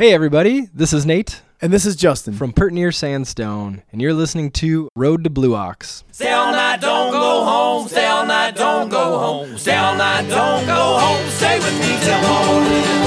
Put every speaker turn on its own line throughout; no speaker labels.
Hey, everybody, this is Nate
And this is Justin.
from Pert Near Sandstone, and you're listening to Road to Blue Ox.
Stay all night, don't go home. Stay all night, don't go home. Stay all night, don't go home. Stay with me till morning.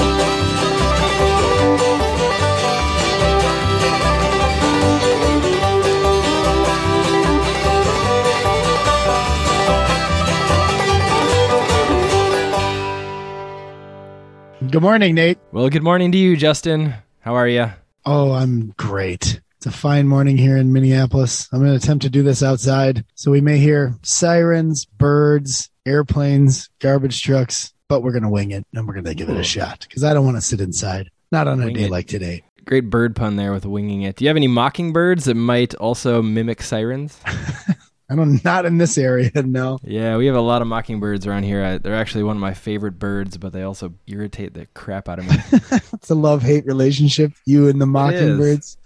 Good morning, Nate.
Well, good morning to you, Justin. How are you?
Oh, I'm great. It's a fine morning here in Minneapolis. I'm going to attempt to do this outside. So we may hear sirens, birds, airplanes, garbage trucks, but we're going to wing it and we're going to give it a shot because I don't want to sit inside. Not on a
Wing
day
it.
like today.
Great bird pun there with winging it. Do you have any mockingbirds that might also mimic sirens?
I don't, not in this area, no.
yeah, we have a lot of mockingbirds around here. I, they're actually one of my favorite birds, but they also irritate the crap out of me.
It's a love hate relationship, you and the mockingbirds.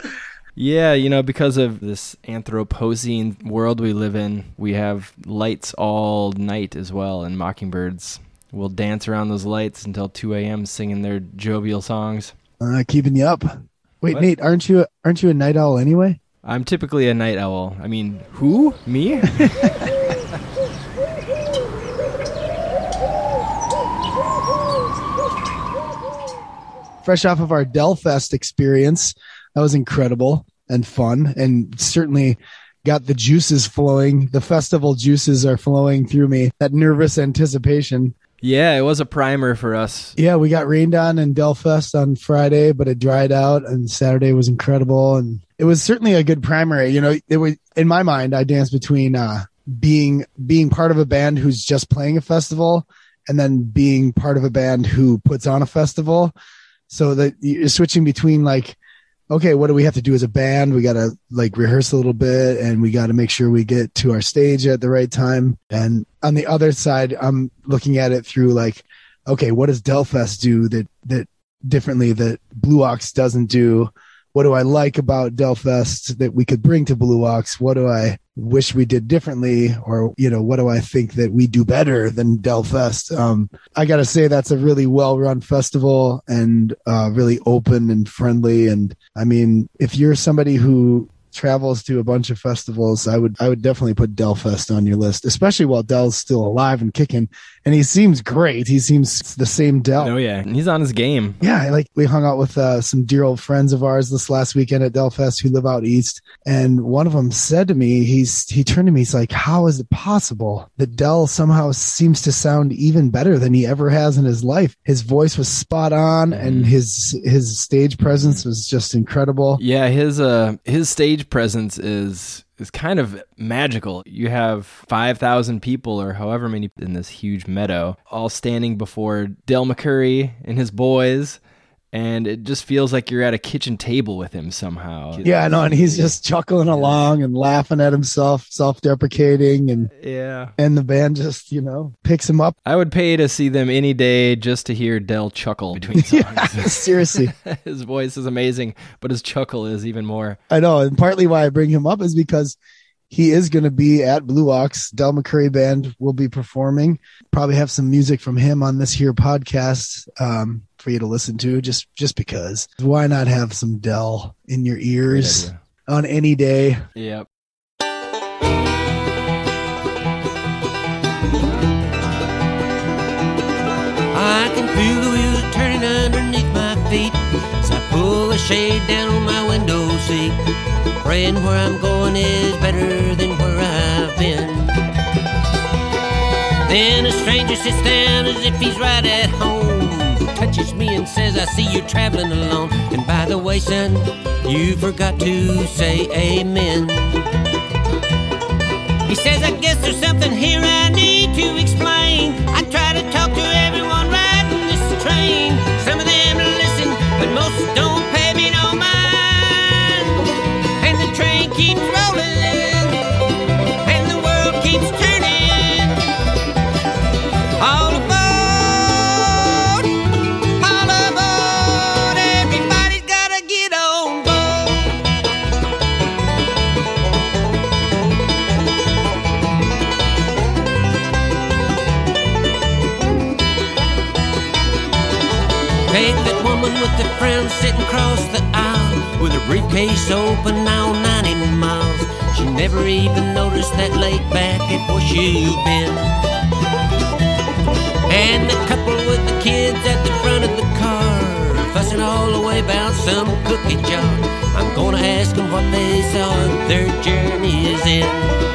Yeah, you know, because of this Anthropocene world we live in, we have lights all night as well, and mockingbirds will dance around those lights until 2 a.m. singing their jovial songs.
Uh, keeping you up. Wait,
What?
Nate, aren't you aren't you a night owl anyway?
I'm typically a night owl. I mean, who? Me?
fresh off of our Delfest experience. That was incredible and fun, and certainly got the juices flowing. The festival juices are flowing through me. That nervous anticipation.
yeah, it was a primer for us.
Yeah, we got rained on in Delfest on Friday, but it dried out, and Saturday was incredible, and it was certainly a good primary. You know, it was in my mind. I danced between uh, being being part of a band who's just playing a festival, and then being part of a band who puts on a festival. So that you're switching between like, okay, what do we have to do as a band? We got to like rehearse a little bit, and we got to make sure we get to our stage at the right time. And on the other side, I'm looking at it through like okay, what does Delfest do that that differently that Blue Ox doesn't do? What do I like about Delfest that we could bring to Blue Ox? What do I wish we did differently, or you know, what do I think that we do better than Delfest? Um, I got to say that's a really well-run festival and uh, really open and friendly. And I mean, if you're somebody who travels to a bunch of festivals, I would I would definitely put Delfest on your list, especially while Del's still alive and kicking. And he seems great. He seems the same Del.
Oh, yeah. He's on his game.
Yeah, like we hung out with uh, some dear old friends of ours this last weekend at Delfest who live out east, and one of them said to me, he's he turned to me, he's like, "How is it possible that Del somehow seems to sound even better than he ever has in his life? His voice was spot on, and his his stage presence was just incredible.
Yeah, his uh his stage presence is is kind of magical. You have 5,000 people or however many in this huge meadow all standing before Del McCoury and his boys and it just feels like you're at a kitchen table with him somehow.
Yeah, I know, and he's just chuckling along and laughing at himself, self-deprecating, and
Yeah.
and the band just you know picks him up.
I would pay to see them any day just to hear Del chuckle between songs.
Yeah, seriously.
his voice is amazing, but his chuckle is even more.
I know, and partly why I bring him up is because he is going to be at Blue Ox. Del McCoury Band will be performing. Probably have some music from him on this here podcast um, for you to listen to, just just because. Why not have some Del in your ears on any day?
Yep.
I can feel the wheels turning underneath my feet as I pull the shade down on my window seat. Praying where I'm going is better than where I've been. Then a stranger sits down as if he's right at home. Touches me and says, I see you're traveling alone. And by the way, son, you forgot to say amen. He says, I guess there's something here I need to explain. I try to talk to everyone riding this train. Some of them listen, but most don't pay train keeps rolling, and the world keeps turning. All aboard, all aboard, everybody's gotta get on board. Take that woman with the frown sitting across the aisle with her briefcase open now 90 miles. She never even noticed that laid back at where she'd been. And the couple with the kids at the front of the car fussing all the way about some cookie jar. I'm gonna ask them what they saw in their journey is And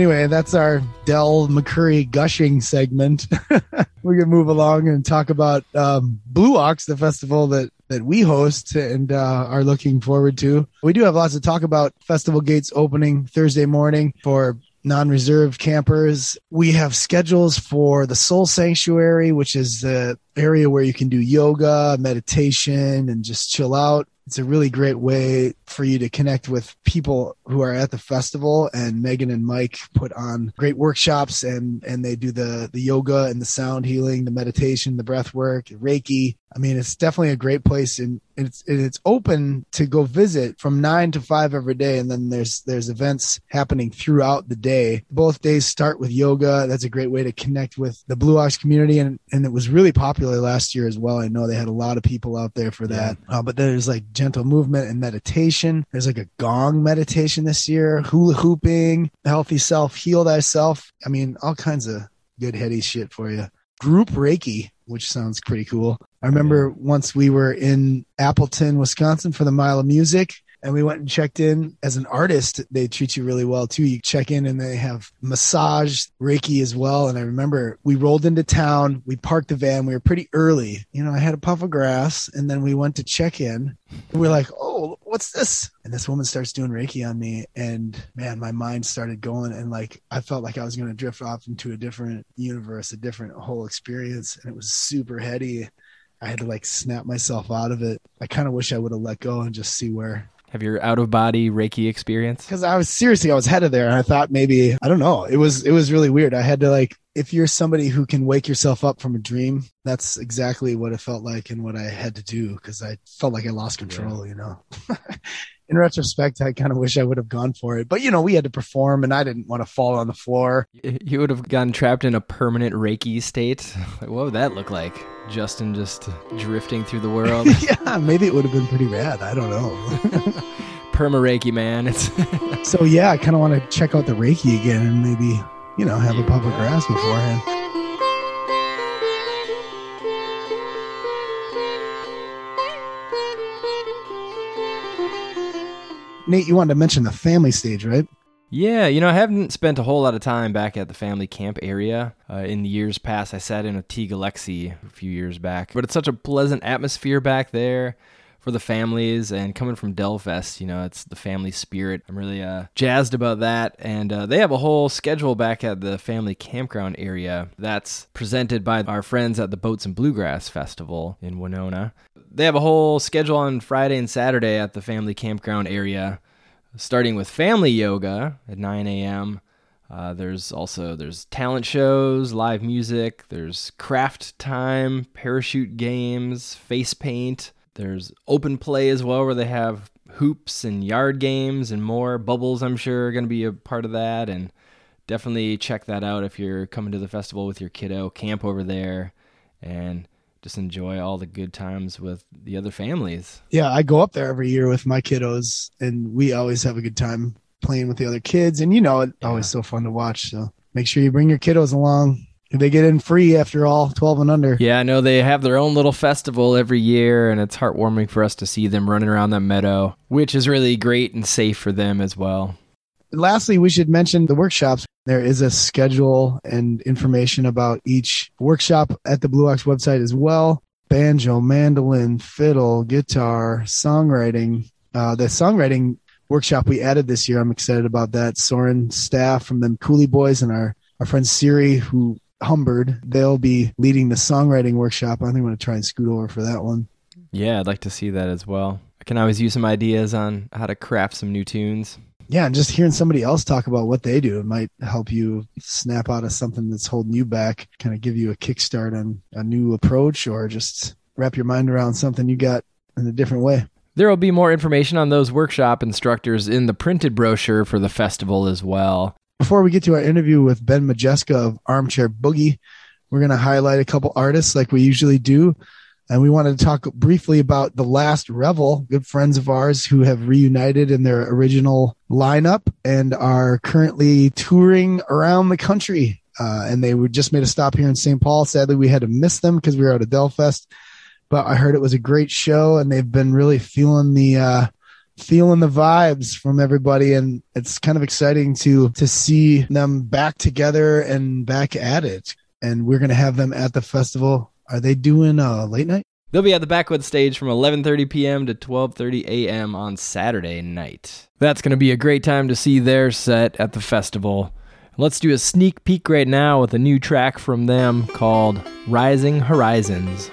Anyway, that's our Del McCoury gushing segment. we can move along and talk about um, Blue Ox, the festival that that we host and uh, are looking forward to. We do have lots to talk about. Festival gates opening Thursday morning for non-reserved campers. We have schedules for the Soul Sanctuary, which is the area where you can do yoga, meditation, and just chill out. It's a really great way for you to connect with people who are at the festival. And Megan and Mike put on great workshops, and and they do the the yoga and the sound healing, the meditation, the breath work, Reiki. I mean, it's definitely a great place, and it's and it's open to go visit from nine to five every day, and then there's there's events happening throughout the day. Both days start with yoga. That's a great way to connect with the Blue Ox community, and and it was really popular last year as well. I know they had a lot of people out there for that. Uh, but there's like gentle movement and meditation. There's like a gong meditation this year, hula hooping, healthy self, heal thyself. I mean, all kinds of good heady shit for you. Group Reiki, which sounds pretty cool. I remember once we were in Appleton, Wisconsin for the Mile of Music and we went and checked in as an artist. They treat you really well too. You check in and they have massage, Reiki as well. And I remember we rolled into town, we parked the van, we were pretty early. You know, I had a puff of grass and then we went to check in. And we're like, oh, what's this? And this woman starts doing Reiki on me. And man, my mind started going. And like, I felt like I was going to drift off into a different universe, a different whole experience. And it was super heady. I had to like snap myself out of it. I kind of wish I would have let go and just see where
Have your out of body Reiki experience?
because I was seriously I was headed there and I thought maybe I don't know. It was it was really weird. I had to like if you're somebody who can wake yourself up from a dream that's exactly what it felt like and what I had to do because I felt like I lost control you know in retrospect I kind of wish I would have gone for it but you know we had to perform and I didn't want to fall on the floor
You would have gotten trapped in a permanent Reiki state. Like, what would that look like? Justin just drifting through the world.
yeah maybe it would have been pretty rad I don't know
Perma Reiki, man. It's
so yeah I kind of want to check out the Reiki again and maybe you know have a puff of grass beforehand Nate, you wanted to mention the family stage, right?
Yeah, you know, I haven't spent a whole lot of time back at the family camp area. Uh, in the years past, I sat in with T. Galaxy a few years back, but it's such a pleasant atmosphere back there for the families. And coming from Delfest, you know, it's the family spirit. I'm really uh, jazzed about that. And uh, they have a whole schedule back at the family campground area that's presented by our friends at the Boats and Bluegrass Festival in Winona. They have a whole schedule on Friday and Saturday at the family campground area starting with family yoga at 9 a.m. Uh, there's also there's talent shows, live music. There's craft time, parachute games, face paint. There's open play as well, where they have hoops and yard games and more. Bubbles, I'm sure, are going to be a part of that. And definitely check that out if you're coming to the festival with your kiddo. Camp over there and just enjoy all the good times with the other families.
Yeah, I go up there every year with my kiddos, and we always have a good time playing with the other kids. And you know, it's always so fun to watch. So make sure you bring your kiddos along. They get in free after all, 12 and under.
Yeah, I know they have their own little festival every year, and it's heartwarming for us to see them running around that meadow, which is really great and safe for them as well.
Lastly, we should mention the workshops. There is a schedule and information about each workshop at the Blue Ox website as well. Banjo, mandolin, fiddle, guitar, songwriting. Uh, the songwriting workshop we added this year, I'm excited about that. Soren staff from them Coulee Boys and our, our friend Siri, who Humbird, they'll be leading the songwriting workshop. I think I'm going to try and scoot over for that one.
Yeah, I'd like to see that as well. I can always use some ideas on how to craft some new tunes.
Yeah, and just hearing somebody else talk about what they do it might help you snap out of something that's holding you back, kind of give you a kickstart on a new approach or just wrap your mind around something you got in a different way.
There will be more information on those workshop instructors in the printed brochure for the festival as well.
Before we get to our interview with Ben Majeska of Armchair Boogie, we're going to highlight a couple artists like we usually do. And we wanted to talk briefly about the last Revel, good friends of ours who have reunited in their original lineup and are currently touring around the country. Uh, and they just made a stop here in St. Paul. Sadly, we had to miss them because we were out at Delfest. But I heard it was a great show, and they've been really feeling the uh, feeling the vibes from everybody, and it's kind of exciting to to see them back together and back at it. And we're gonna have them at the festival. Are they doing a late night?
They'll be at the Backwood stage from 11:30 p.m. to 12:30 a.m. on Saturday night. That's going to be a great time to see their set at the festival. Let's do a sneak peek right now with a new track from them called Rising Horizons.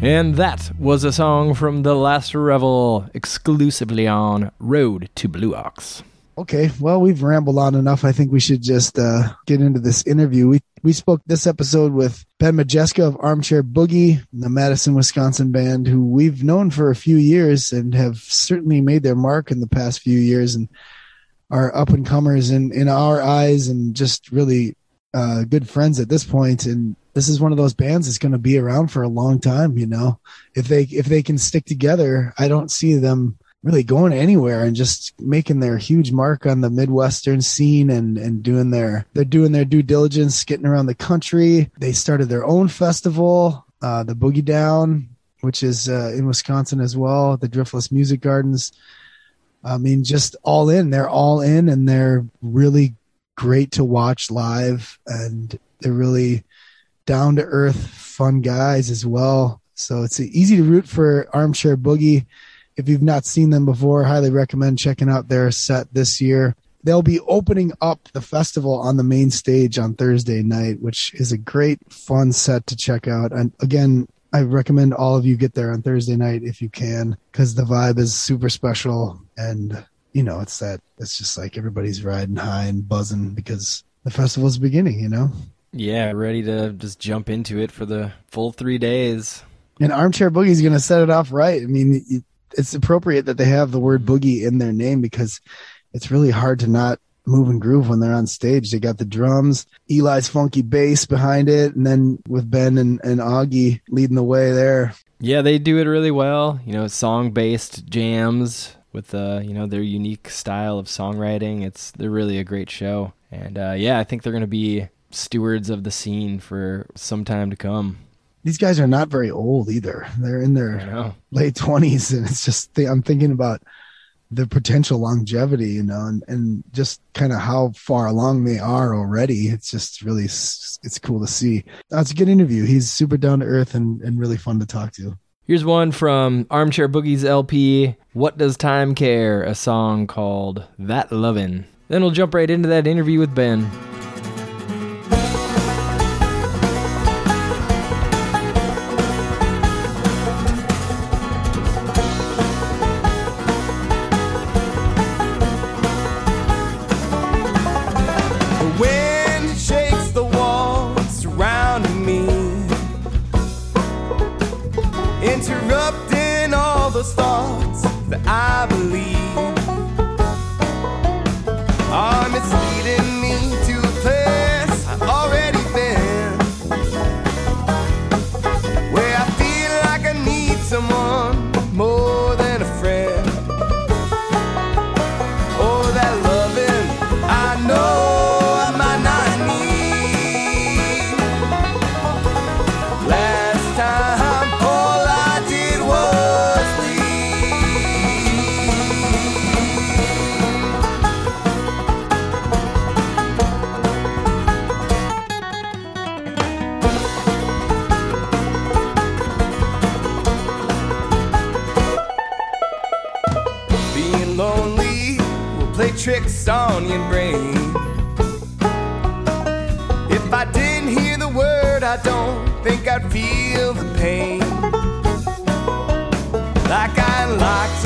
And
that was a song from The Last Revel exclusively on Road to Blue Ox.
Okay, well, we've rambled on enough. I think we should just uh, get into this interview. We we spoke this episode with Ben Majeska of Armchair Boogie, the Madison, Wisconsin band, who we've known for a few years and have certainly made their mark in the past few years and are up and comers in in our eyes and just really uh, good friends at this point. And this is one of those bands that's going to be around for a long time. You know, if they if they can stick together, I don't see them really going anywhere and just making their huge mark on the midwestern scene and and doing their they're doing their due diligence getting around the country. They started their own festival uh the boogie down which is uh, in wisconsin as well the driftless music gardens. I mean just all in. They're all in and they're really great to watch live and they're really down to earth fun guys as well so it's easy to root for armchair boogie if you've not seen them before, highly recommend checking out their set this year. They'll be opening up the festival on the main stage on Thursday night, which is a great, fun set to check out. And again, I recommend all of you get there on Thursday night if you can, because the vibe is super special. And, you know, it's that, it's just like everybody's riding high and buzzing because the festival's beginning, you know?
Yeah, ready to just jump into it for the full three days.
And Armchair Boogie is going to set it off right. I mean, it's appropriate that they have the word boogie in their name because it's really hard to not move and groove when they're on stage. They got the drums, Eli's funky bass behind it, and then with Ben and, and Augie leading the way there.
Yeah, they do it really well. You know, song based jams with uh, you know, their unique style of songwriting. It's they're really a great show. And uh, yeah, I think they're gonna be stewards of the scene for some time to come.
These guys are not very old either. They're in their late twenties, and it's just th- I'm thinking about the potential longevity, you know, and, and just kind of how far along they are already. It's just really it's cool to see. That's a good interview. He's super down to earth and, and really fun to talk to.
Here's one from Armchair Boogie's LP, What Does Time Care? A song called That Lovin'. Then we'll jump right into that interview with Ben.
Like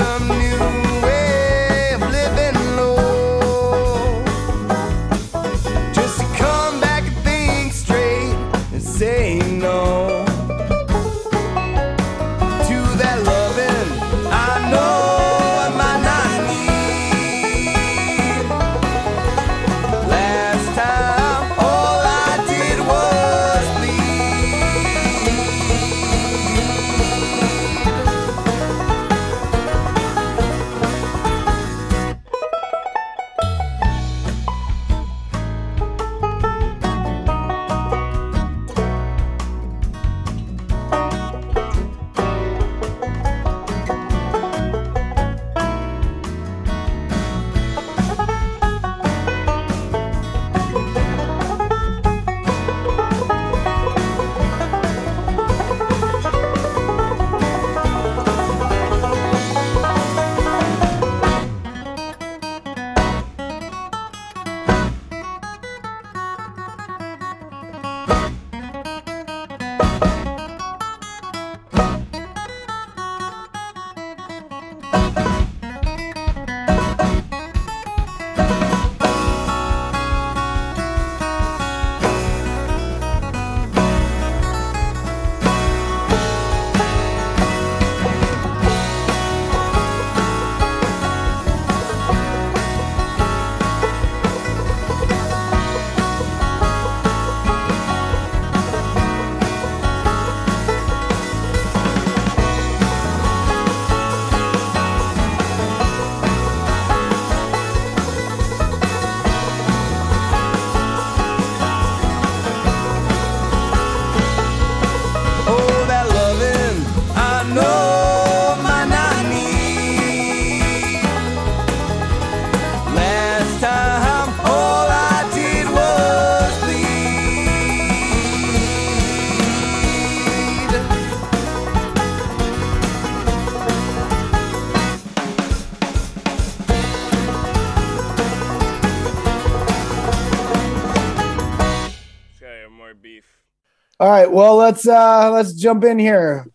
well let's uh let's jump in here.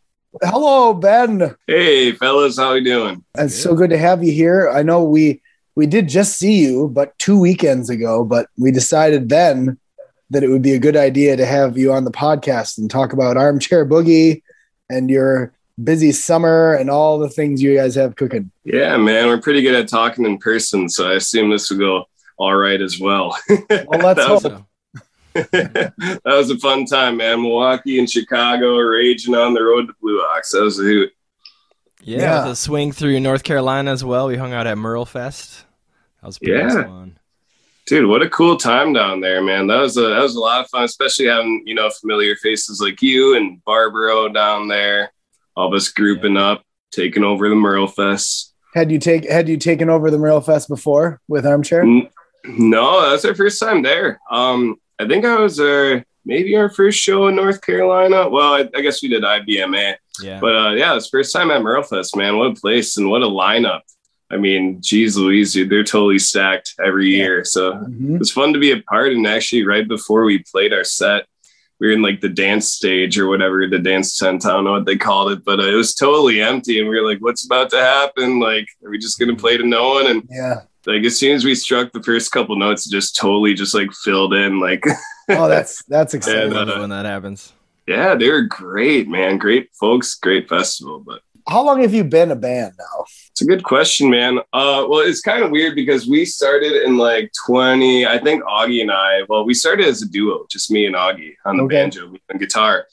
Hello, Ben.
Hey, fellas, how we doing?
It's so good to have you here. I know we we did just see you, but two weekends ago, but we decided then that it would be a good idea to have you on the podcast and talk about armchair boogie and your busy summer and all the things you guys have cooking.
Yeah, man, we're pretty good at talking in person, so I assume this will go all right as well.
Well, let's
that, was,
hope.
So,
that was a fun time, man. Milwaukee and Chicago are raging on the road to Blue Ox. That was a hoot.
yeah,
Yeah.
with a swing through North Carolina as well. We hung out at Merle Fest. That was pretty
Yeah.
fun.
Dude, what a cool time down there, man. That was a that was a lot of fun, especially having, you know, familiar faces like you and Barbaro down there. All of us grouping up, taking over the Merle Fest.
Had you take had you taken over the Merle Fest before with armchair?
N- No, that's our first time there. Um, I think I was uh maybe our first show in North Carolina. Well, I, I guess we did IBMA,
Yeah.
but uh, yeah, it's first time at Merle Fest, man. What a place and what a lineup! I mean, geez, Louise, dude, they're totally stacked every
Yeah.
year. So
Mhm.
it was fun to be a part. And actually, right before we played our set, we were in like the dance stage or whatever, the dance tent. I don't know what they called it, but uh, it was totally empty. And we were like, what's about to happen? Like, are we just going to play to no one? And
Yeah.
Like, as soon as we struck the first couple notes, it just totally just like filled in. Like,
Oh, that's that's
I
exciting.
Yeah,
love
no,
it
no.
when that happens.
yeah, they're great, man. Great folks, great festival. But
How long have you been a band now?
It's a good question, man. Uh, well, it's kind of weird because we started in like 20, I think Augie and I, well, we started as a duo, just me and Augie on the
Okay.
banjo and guitar.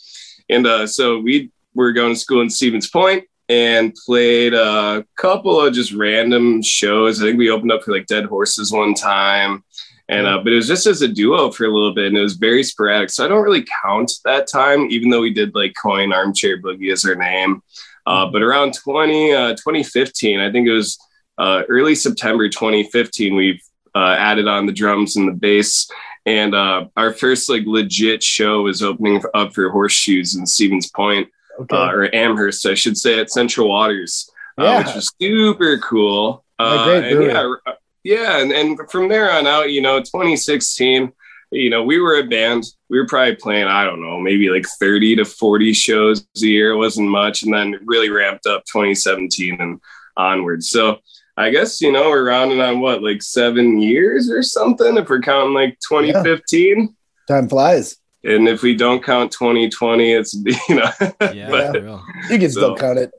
And uh, so we were going to school in Stevens Point and played a couple of just random shows. I think we opened up for like Dead Horses one time. And uh, but it was just as a duo for a little bit, and it was very sporadic. So I don't really count that time, even though we did like coin armchair boogie as our name. Uh, but around 20, uh, 2015, I think it was uh, early September 2015, we've uh, added on the drums and the bass. And uh, our first like legit show was opening up for Horseshoes in Stevens Point,
Okay.
uh, or Amherst, I should say, at Central Waters, uh,
Yeah.
which was super cool. Uh, and yeah, yeah, and, and from there on out, you know, 2016, you know, we were a band. We were probably playing, I don't know, maybe like 30 to 40 shows a year. It wasn't much. And then really ramped up 2017 and onwards. So I guess, you know, we're rounding on what, like seven years or something, if we're counting like 2015.
Time flies.
And if we don't count 2020, it's, you know,
Yeah,
but
for.
You can still count it.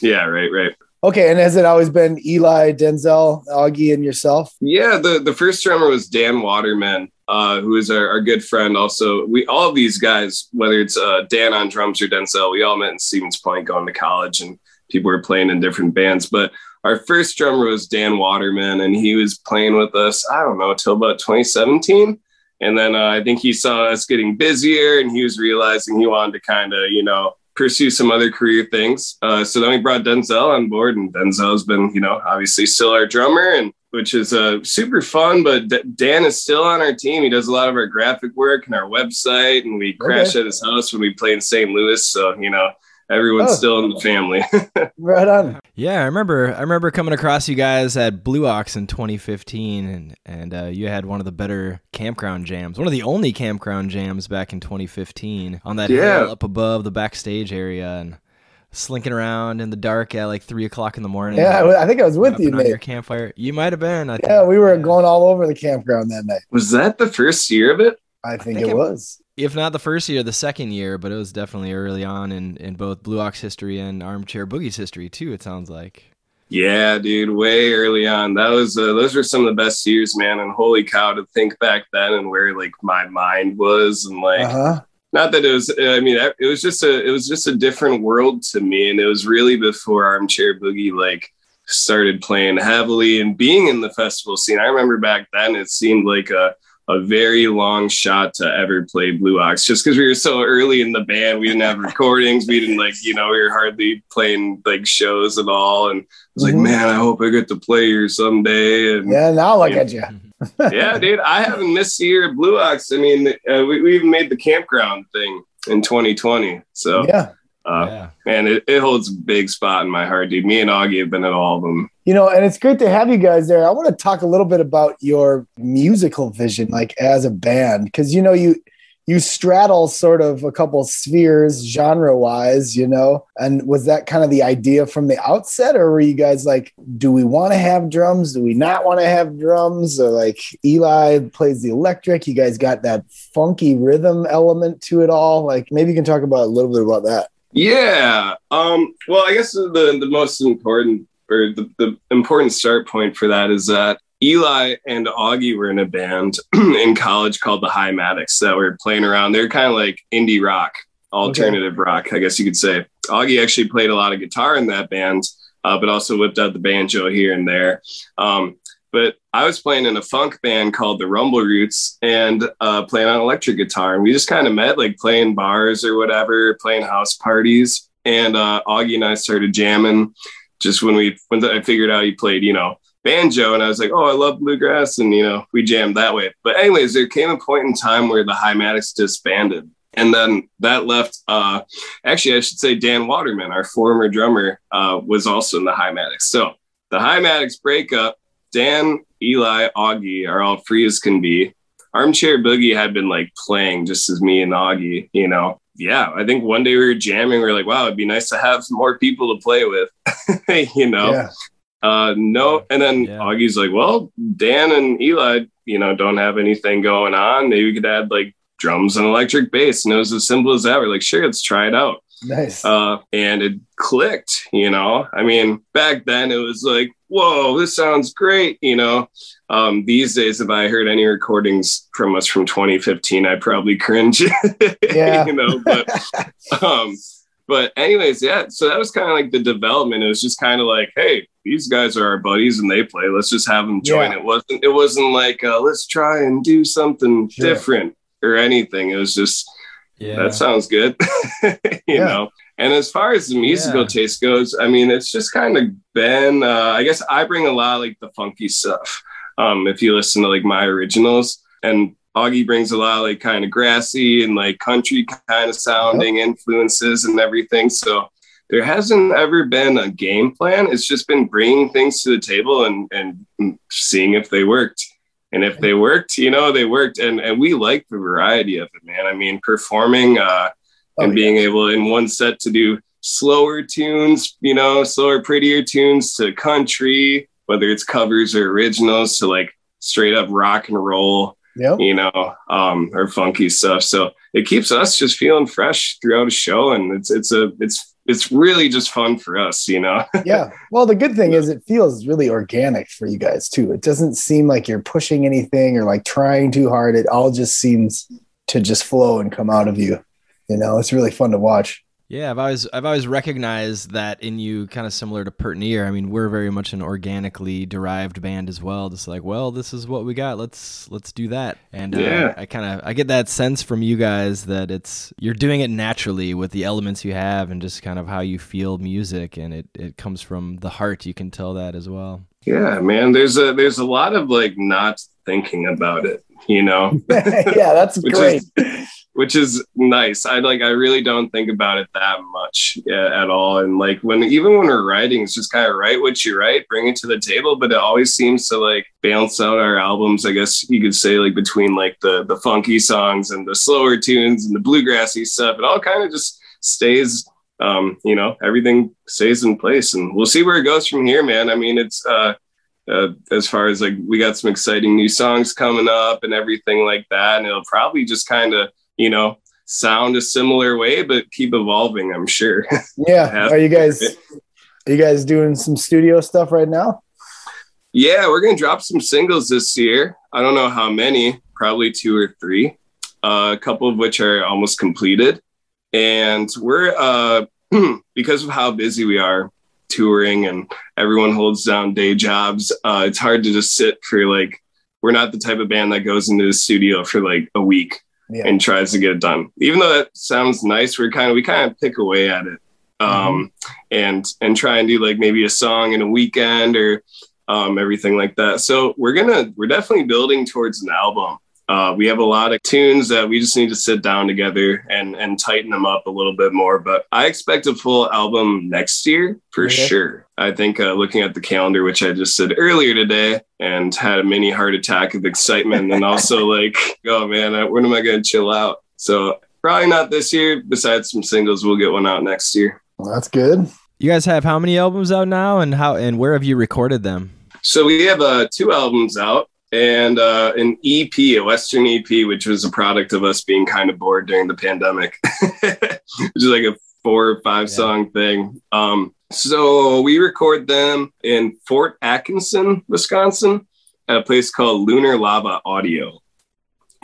yeah, right, right.
Okay, and has it always been Eli, Denzel, Augie, and yourself?
Yeah, the, the first drummer was Dan Waterman, uh, who is our, our good friend. Also, we all of these guys, whether it's uh, Dan on drums or Denzel, we all met in Stevens Point going to college, and people were playing in different bands. But our first drummer was Dan Waterman, and he was playing with us. I don't know till about 2017, and then uh, I think he saw us getting busier, and he was realizing he wanted to kind of, you know. Pursue some other career things. Uh, so then we brought Denzel on board, and Denzel's been, you know, obviously still our drummer, and which is uh, super fun. But D- Dan is still on our team. He does a lot of our graphic work and our website, and we crash at his house when we play in St. Louis. So you know, everyone's
Oh.
still in the family.
Right on.
Yeah, I remember. I remember coming across you guys at Blue Ox in 2015, and and uh, you had one of the better campground jams, one of the only campground jams back in 2015 on that
Yeah.
hill up above the backstage area, and slinking around in the dark at like three o'clock in the morning.
Yeah, I I think I was with you,
Hopping on your
mate.
campfire. You might have been. I
Yeah,
think.
we were going all over the campground that night.
Was that the first year of it?
I think,
think
it
it-
was.
If not the first year, the second year, but it was definitely early on in, in both Blue Ox history and Armchair Boogie's history too. It sounds like.
Yeah, dude, way early on. That was uh, those were some of the best years, man. And holy cow, to think back then and where like my mind was, and like
Uh huh.
not that it was i mean it was just a it was just a different world to me and it was really before armchair boogie like started playing heavily and being in the festival scene i remember back then it seemed like a a very long shot to ever play Blue Ox just because we were so early in the band. We didn't have recordings. We didn't like, you know, we were hardly playing like shows at all. And I was like,
Mhm.
man, I hope I get to play here someday. And
Yeah, now look at you.
yeah, dude, I haven't missed a year at Blue Ox. I mean, uh, we, we even made the campground thing in 2020. So,
Yeah.
Uh,
yeah.
man, it, it holds a big spot in my heart, dude. Me and Augie have been at all of them.
You know, and it's great to have you guys there. I want to talk a little bit about your musical vision, like as a band, because you know you you straddle sort of a couple spheres genre wise, you know. And was that kind of the idea from the outset, or were you guys like, do we want to have drums? Do we not want to have drums? Or like Eli plays the electric, you guys got that funky rhythm element to it all. Like maybe you can talk about a little bit about that.
Yeah. Um, well, I guess the the most important or the, the important start point for that is that Eli and Augie were in a band in college called the High Hymatics that were playing around. They're kind of like indie rock, alternative rock, I guess you could say. Augie actually played a lot of guitar in that band, uh, but also whipped out the banjo here and there. Um, but I was playing in a funk band called the Rumble Roots and uh, playing on electric guitar. And we just kind of met, like playing bars or whatever, playing house parties. And uh, Augie and I started jamming just when we, when I figured out he played, you know, banjo. And I was like, oh, I love bluegrass. And, you know, we jammed that way. But, anyways, there came a point in time where the Hymatics disbanded. And then that left, uh, actually, I should say Dan Waterman, our former drummer, uh, was also in the Hymatics. So the Hymatics breakup Dan, Eli, Augie are all free as can be. Armchair Boogie had been like playing just as me and Augie, you know. Yeah, I think one day we were jamming. We are like, wow, it'd be nice to have more people to play with, you know.
Yeah.
Uh, no, and then
Yeah.
Augie's like, well, Dan and Eli, you know, don't have anything going on. Maybe we could add like drums and electric bass. And it was as simple as that. We're like, sure, let's try it out
Nice.
uh, and it clicked. You know, I mean, back then it was like, whoa, this sounds great. You know, um, these days, if I heard any recordings from us from 2015, I'd probably cringe.
Yeah.
you know, but um, but anyways, yeah. So that was kind of like the development. It was just kind of like, hey, these guys are our buddies and they play. Let's just have them join.
Yeah.
It wasn't. It wasn't like uh, let's try and do something
Sure.
different or anything. It was just
Yeah.
that sounds good. You
Yeah.
know? And as far as the musical
Yeah.
taste goes i mean it's just kind of been uh, i guess i bring a lot of like the funky stuff um if you listen to like my originals. And augie brings a lot of like kind of grassy and like country kind of sounding influences and everything. So there hasn't ever been a game plan. It's just been bringing things to the table and and seeing if they worked and if they worked, you know, they worked. And and we like the variety of it, man. I mean, performing uh
Oh,
and
yeah.
being able in one set to do slower tunes, you know, slower, prettier tunes to country, whether it's covers or originals to like straight up rock and roll,
Yep.
you know, um, or funky stuff. So it keeps us just feeling fresh throughout a show. And it's it's a it's it's really just fun for us, you know.
yeah. Well, the good thing is it feels really organic for you guys too. It doesn't seem like you're pushing anything or like trying too hard. It all just seems to just flow and come out of you. You know, it's really fun to watch.
Yeah, I've always I've always recognized that in you, kind of similar to Pert Near. I mean, we're very much an organically derived band as well. Just like, well, this is what we got. Let's let's do that. And uh,
Yeah.
I kind of I get that sense from you guys that it's you're doing it naturally with the elements you have and just kind of how you feel music, and it it comes from the heart. You can tell that as well.
Yeah, man. There's a there's a lot of like not thinking about it, you know.
yeah, that's great.
is- which is nice. I like I really don't think about it that much yeah, at all. And like when even when we're writing, it's just kind of write what you write, bring it to the table. But it always seems to like balance out our albums. I guess you could say like between like the the funky songs and the slower tunes and the bluegrassy stuff. It all kind of just stays. Um, you know, everything stays in place, and we'll see where it goes from here, man. I mean, it's uh, uh, as far as like we got some exciting new songs coming up and everything like that, and it'll probably just kind of you know, sound a similar way, but keep evolving, I'm sure.
Yeah. Are you guys are you guys doing some studio stuff right now?
yeah, we're going to drop some singles this year. I don't know how many, probably two or three, uh, a couple of which are almost completed. And we're, uh, because of how busy we are touring and everyone holds down day jobs, uh, it's hard to just sit for like, we're not the type of band that goes into the studio for like a week
Yeah.
and tries to get it done. Even though that sounds nice, we're kind of we kind of pick away at it, um, and and try and do like maybe a song in a weekend or um, everything like that. So we're gonna we're definitely building towards an album. Uh, we have a lot of tunes that we just need to sit down together and and tighten them up a little bit more. But I expect a full album next year for
Okay.
sure. I think uh, looking at the calendar, which I just said earlier today, and had a mini heart attack of excitement, and also like, oh man, when am I going to chill out? So probably not this year. Besides some singles, we'll get one out next year.
Well, that's good.
You guys have how many albums out now, and how and where have you recorded them?
So we have uh, two albums out and uh, an EP, a Western EP, which was a product of us being kind of bored during the pandemic, which is like a four or five
Yeah.
song thing. Um, so we record them in Fort Atkinson, Wisconsin, at a place called Lunar Lava Audio.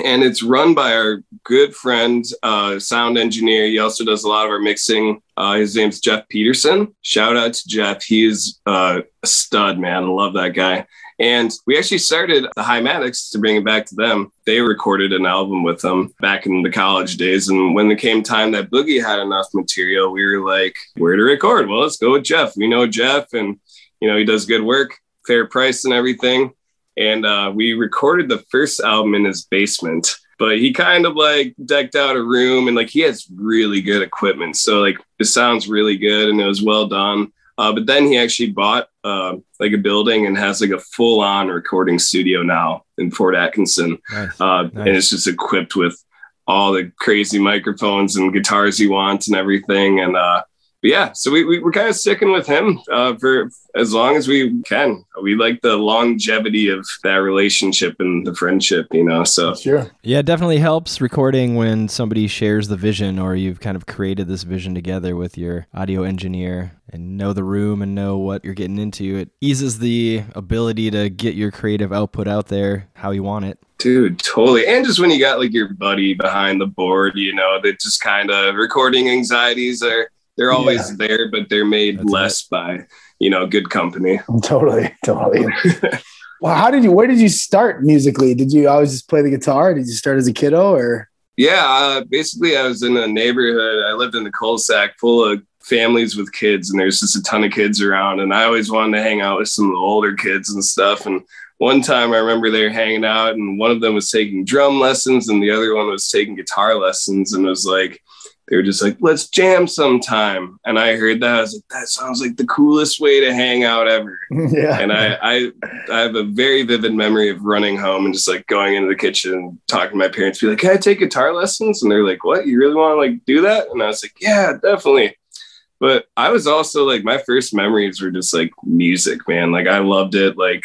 And it's run by our good friend, uh, sound engineer. He also does a lot of our mixing. Uh, his name's Jeff Peterson. Shout out to Jeff. He is uh, a stud, man. I love that guy. And we actually started the Hymatics to bring it back to them. They recorded an album with them back in the college days. And when it came time that Boogie had enough material, we were like, where to record? Well, let's go with Jeff. We know Jeff and, you know, he does good work, fair price and everything. And uh, we recorded the first album in his basement. But he kind of like decked out a room and like he has really good equipment. So like it sounds really good and it was well done. Uh, but then he actually bought uh, like a building and has like a full on recording studio now in Fort Atkinson.
Nice.
Uh,
Nice.
And it's just equipped with all the crazy microphones and guitars he wants and everything. And uh, yeah, so we, we, we're kind of sticking with him uh, for as long as we can. We like the longevity of that relationship and the friendship, you know. So
Sure.
Yeah, it definitely helps recording when somebody shares the vision or you've kind of created this vision together with your audio engineer and know the room and know what you're getting into. It eases the ability to get your creative output out there how you want it.
Dude, totally. And just when you got like your buddy behind the board, you know, that just kind of recording anxieties are they're always there, but they're made
That's
less by, you know, good company.
Totally. Totally. well, how did you, where did you start musically? Did you always just play the guitar? Did you start as a kiddo or?
Yeah, uh, basically, I was in a neighborhood. I lived in the cul-de-sac full of families with kids, and there's just a ton of kids around. And I always wanted to hang out with some of the older kids and stuff. And one time, I remember they were hanging out, and one of them was taking drum lessons, and the other one was taking guitar lessons. And it was like they were just like, "Let's jam sometime." And I heard that, I was like, "That sounds like the coolest way to hang out ever."
yeah.
and I, I I have a very vivid memory of running home and just like going into the kitchen and talking to my parents, be like, Can I take guitar lessons? And they're like, What? You really want to like do that? And I was like, Yeah, definitely. But I was also like my first memories were just like music, man. Like I loved it. Like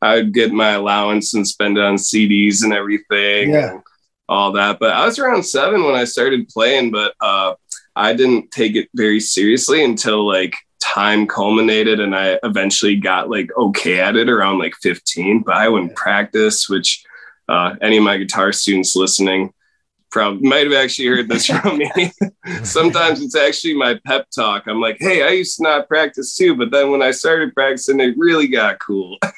I'd get my allowance and spend it on CDs and everything
Yeah.
and all that. But I was around seven when I started playing, but uh I didn't take it very seriously until like time culminated and I eventually got like okay at it around like 15, but I wouldn't practice, which uh, any of my guitar students listening probably might have actually heard this from me. Sometimes it's actually my pep talk. I'm like, hey, I used to not practice too, but then when I started practicing, it really got cool.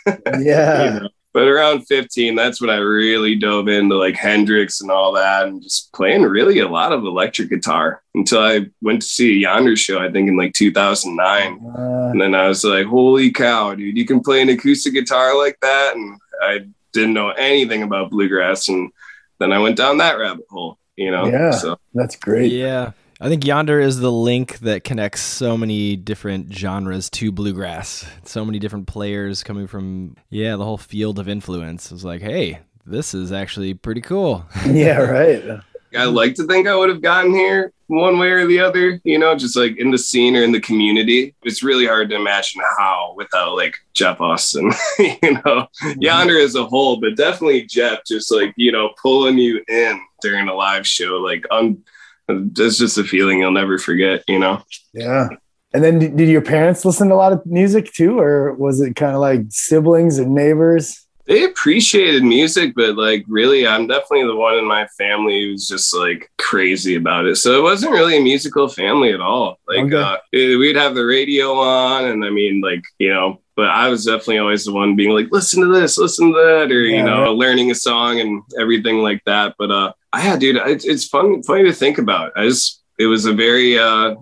Yeah.
You know? But around 15, that's when I really dove into like Hendrix and all that and just playing really a lot of electric guitar until I went to see a Yonder show, I think in like 2009.
Uh,
And then I was like, holy cow, dude, you can play an acoustic guitar like that. And I didn't know anything about bluegrass. And then I went down that rabbit hole, you know?
Yeah.
So
that's great.
Yeah. I think Yonder is the link that connects so many different genres to bluegrass. So many different players coming from, yeah, the whole field of influence. It was like, hey, this is actually pretty cool.
Yeah. Right.
I like to think I would have gotten here one way or the other, you know, just like in the scene or in the community. It's really hard to imagine how without like Jeff Austin, you know, Yonder as a whole, but definitely Jeff just like, you know, pulling you in during a live show. Like, um, that's just a feeling you'll never forget, you know?
Yeah. And then did your parents listen to a lot of music too, or was it kind of like siblings and neighbors?
They appreciated music, but like really, I'm definitely the one in my family who's just like crazy about it. So it wasn't really a musical family at all. Like
Okay.
uh, it- we'd have the radio on, and I mean, like you know. But I was definitely always the one being like, listen to this, listen to that, or
Yeah,
you know,
right.
learning a song and everything like that. But uh, yeah, dude, it's, it's fun, funny to think about. I just, it was a very, uh,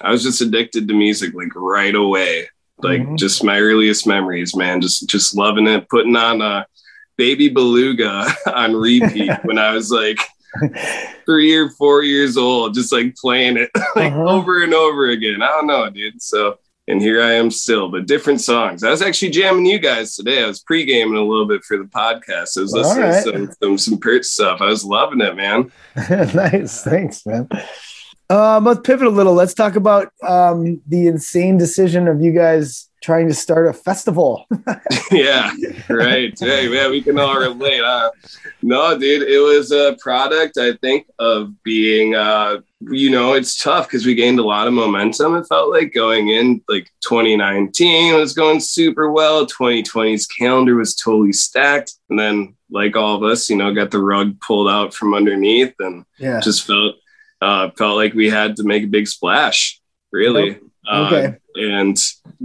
I was just addicted to music like right away like
Mhm.
just my earliest memories man just just loving it putting on uh baby beluga on repeat when i was like three or four years old just like playing it like
Uh-huh.
over and over again i don't know dude so and here I am still, but different songs. I was actually jamming you guys today. I was pre-gaming a little bit for the podcast. I was listening
right.
to some, some some Pert stuff. I was loving it, man.
nice, thanks, man. Um, let's pivot a little. Let's talk about um, the insane decision of you guys trying to start a festival.
yeah, right. Hey, man, we can all relate. Huh? No, dude, it was a product, I think, of being, uh, you know, it's tough because we gained a lot of momentum. It felt like going in, like 2019 was going super well. 2020's calendar was totally stacked. And then, like all of us, you know, got the rug pulled out from underneath and
yeah.
just felt uh, felt like we had to make a big splash, really. Uh,
Okay.
and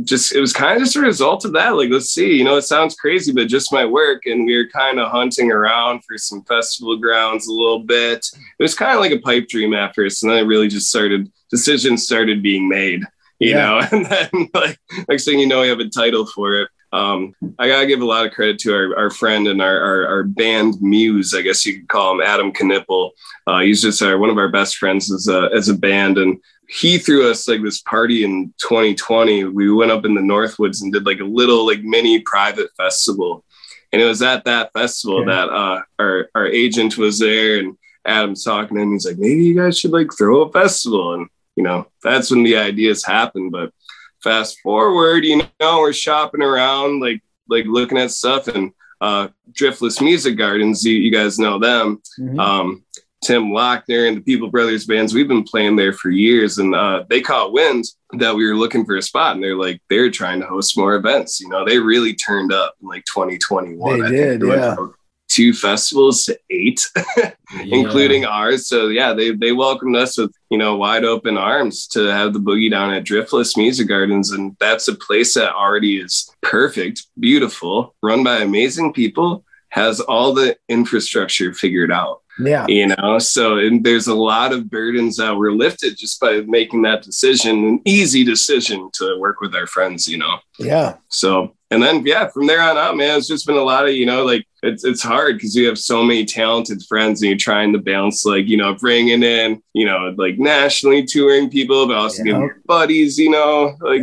just it was kind of just a result of that. Like, let's see, you know, it sounds crazy, but just my work, and we were kind of hunting around for some festival grounds a little bit. It was kind of like a pipe dream at first, and then it really just started. Decisions started being made, you
Yeah.
know, and then like next thing you know, we have a title for it. Um, I gotta give a lot of credit to our, our friend and our, our, our band muse, I guess you could call him Adam Knipple. Uh, he's just our, one of our best friends as a, as a band. And he threw us like this party in 2020. We went up in the Northwoods and did like a little like mini private festival. And it was at that festival
Okay.
that uh, our, our agent was there and Adam's talking to him. He's like, maybe you guys should like throw a festival. And, you know, that's when the ideas happen. But fast forward, you know, we're shopping around, like like looking at stuff and uh Driftless Music Gardens, you, you guys know them.
Mhm.
Um Tim Lochner and the People Brothers bands, we've been playing there for years and uh they caught wind that we were looking for a spot and they're like they're trying to host more events. You know, they really turned up in like 2021.
They
I
did,
went
yeah.
Two festivals to eight including ours. So yeah, they they welcomed us with you know wide open arms to have the boogie down at Driftless Music Gardens, and that's a place that already is perfect, beautiful, run by amazing people, has all the infrastructure figured out.
yeah.
You know, so and there's a lot of burdens that were lifted just by making that decision, an easy decision to work with our friends. You know.
Yeah.
So, and then yeah, from there on out, man, it's just been a lot of you know, like it's it's hard because you have so many talented friends and you're trying to balance like you know bringing in you know like nationally touring people, but also
Yeah.
giving your buddies you know like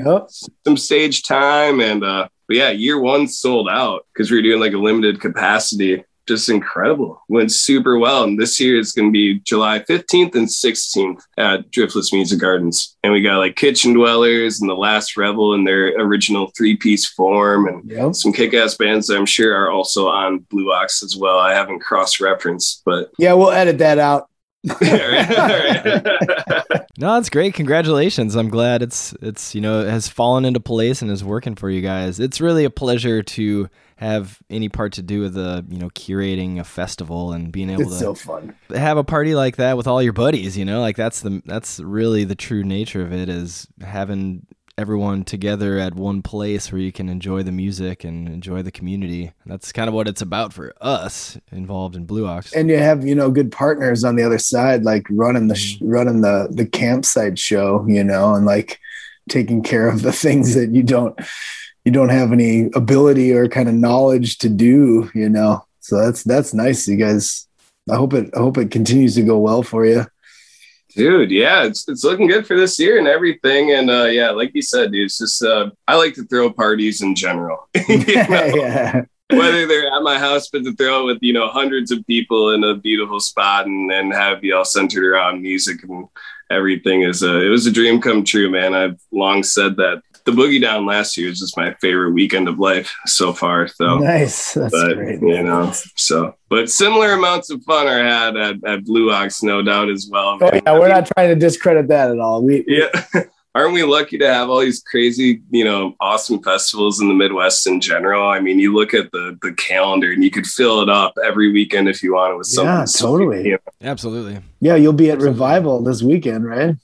some stage time and uh, but yeah, year one sold out because we were doing like a limited capacity. Just incredible. Went super well. And this year it's going to be July 15th and 16th at Driftless Music Gardens. And we got like Kitchen Dwellers and The Last Revel in their original three piece form and
Yep.
some kick ass bands that I'm sure are also on Blue Ox as well. I haven't cross referenced, but
Yeah, we'll edit that out.
No, that's great. Congratulations. I'm glad it's it's you know it has fallen into place and is working for you guys. It's really a pleasure to have any part to do with the you know curating a festival and being able
It's
to
so fun.
have a party like that with all your buddies. You know, like that's the that's really the true nature of it is having everyone together at one place where you can enjoy the music and enjoy the community. That's kind of what it's about for us involved in Blue Ox.
And you have, you know, good partners on the other side, like running the mm. sh- running the the campsite show, you know, and like taking care of the things that you don't you don't have any ability or kind of knowledge to do, you know. So that's that's nice, you guys. I hope it I hope it continues to go well for you.
Dude yeah it's, it's looking good for this year and everything. And uh yeah like you said dude it's just uh i like to throw parties in general.
Yeah.
whether they're at my house but to throw it with you know hundreds of people in a beautiful spot and and have you all centered around music and everything is a it was a dream come true man. I've long said that the boogie down last year is just my favorite weekend of life so far so
Nice. That's
but
great.
you know so but similar amounts of fun are had at, at blue ox no doubt as well
Oh
man.
yeah, we're not trying to discredit that at all. We
yeah aren't we lucky to have all these crazy you know awesome festivals in the midwest in general i mean you look at the the calendar and you could fill it up every weekend if you wanted with something
Yeah,
sweet,
totally.
you know?
Absolutely.
yeah, you'll be at revival this weekend, right?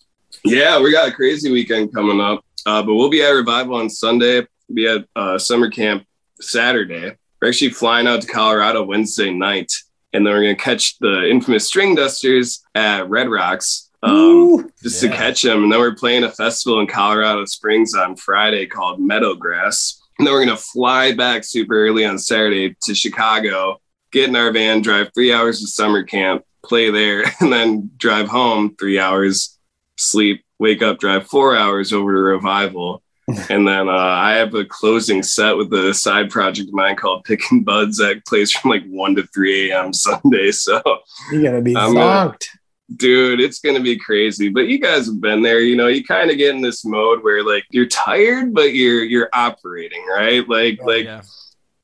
yeah we got a crazy weekend coming up uh, but we'll be at revival on sunday we'll be at uh, summer camp saturday we're actually flying out to colorado wednesday night and then we're going to catch the infamous Stringdusters at red rocks um,
Ooh.
just
Yeah.
to catch them. And then we're playing a festival in Colorado Springs on Friday called Meadowgrass. And then we're going to fly back super early on Saturday to Chicago, get in our van, drive three hours to summer camp, play there, and then drive home three hours, sleep, wake up, drive four hours over to Revival. and then uh, I have a closing set with a side project of mine called Picking Buds that plays from like 1 to 3 a.m. Sunday. So,
You're gonna be
I'm gonna-
zonked.
dude, it's going to be crazy. But you guys have been there. You know, you kind of get in this mode where like you're tired, but you're you're operating, right? Like, like
yeah.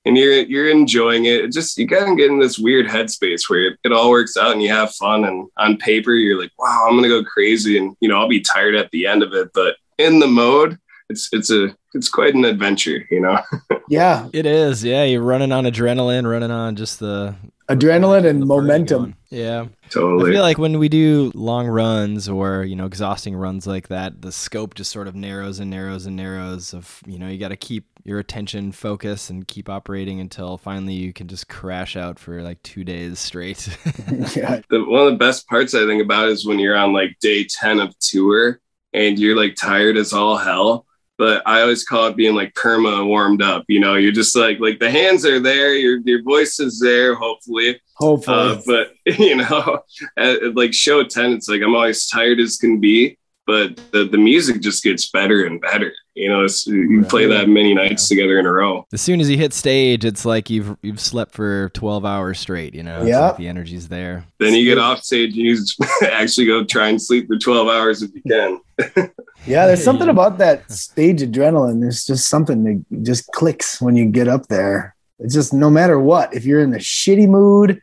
And you're you're enjoying it. It just you kind of get in this weird headspace where it, it all works out and you have fun. And on paper, you're like, wow, I'm gonna go crazy, and you know, I'll be tired at the end of it. But in the mode, it's it's a it's quite an adventure, you know.
Yeah,
It is. Yeah, you're running on adrenaline, running on just the
adrenaline and momentum.
going. Yeah. I
totally.
feel like when we do long runs or, you know, exhausting runs like that, the scope just sort of narrows and narrows and narrows of, you know, you got to keep your attention focused and keep operating until finally you can just crash out for like 2 days straight.
yeah,
the, one of the best parts I think about is when you're on like day 10 of tour and you're like tired as all hell. But I always call it being like perma warmed up. You know, you're just like like the hands are there, your your voice is there, hopefully.
hopefully.
Uh, but you know, at, like show 10, it's like I'm always tired as can be, but the, the music just gets better and better. You know, it's, you play that many nights together in a row.
as soon as you hit stage, it's like you've you've slept for 12 hours straight, you know. It's
Yep.
like the energy's there.
Then you get off stage and you actually go try and sleep for 12 hours if you can.
yeah, there's something about that stage adrenaline. There's just something that just clicks when you get up there. It's just no matter what, if you're in a shitty mood,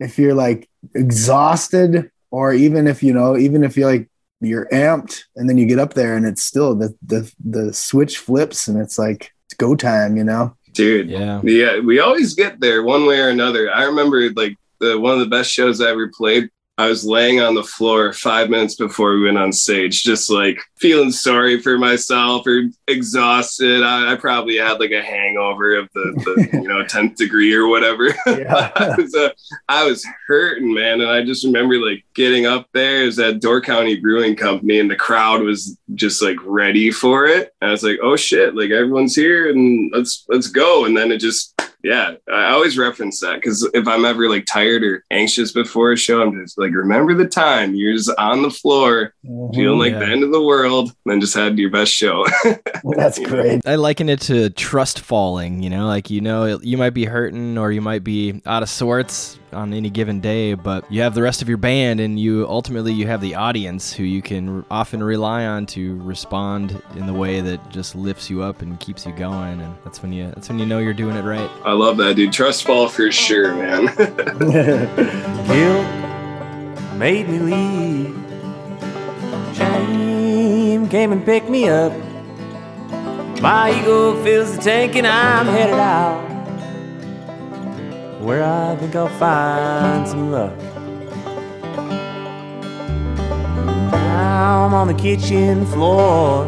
if you're like exhausted, or even if you know, even if you're like you're amped and then you get up there and it's still the the the switch flips and it's like it's go time, you know?
Dude,
Yeah.
Yeah, we always get there one way or another. I remember like the one of the best shows I ever played. I was laying on the floor five minutes before we went on stage, just like feeling sorry for myself or exhausted. I, I probably had like a hangover of the, the you know tenth degree or whatever.
Yeah.
I was uh, I was hurting, man, and I just remember like getting up there. It was at Door County Brewing Company, and the crowd was just like ready for it. And I was like, oh shit, like everyone's here, and let's let's go. And then it just yeah, I always reference that because if I'm ever like tired or anxious before a show, I'm just like, remember the time you're just on the floor, mm-hmm. feeling like
Yeah.
the end of the world, and then just had your best show.
That's great.
I liken it to trust falling, you know, like you know you might be hurting or you might be out of sorts on any given day, but you have the rest of your band and you ultimately you have the audience who you can often rely on to respond in the way that just lifts you up and keeps you going and that's when you that's when you know you're doing it right.
I love that, dude. Trust fall for sure, man.
Guilt made me leave. Shame came and picked me up. My ego fills the tank and I'm headed out. Where I think I'll find some luck. Now I'm on the kitchen floor.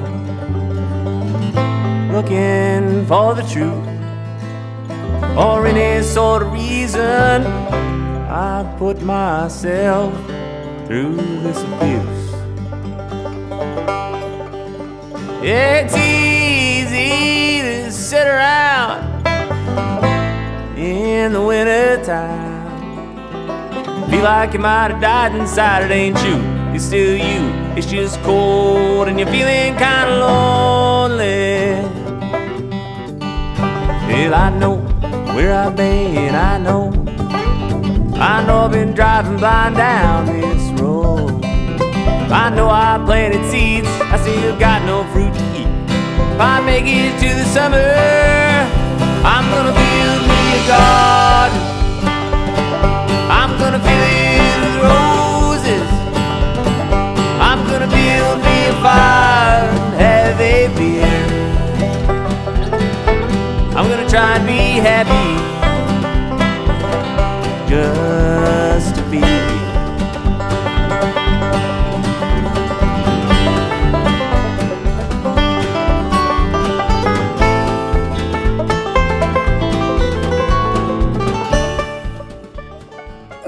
Looking for the truth. Or any sort of reason I put myself through this abuse. It's easy to sit around in the winter time. Feel like you might have died inside, it ain't you. It's still you. It's just cold and you're feeling kinda lonely. Well, I know where I've been, I know. I know I've been driving blind down this road. I know I planted seeds, I still got no fruit to eat. If I make it to the summer, I'm gonna build me a garden. I'm gonna fill it happy just to be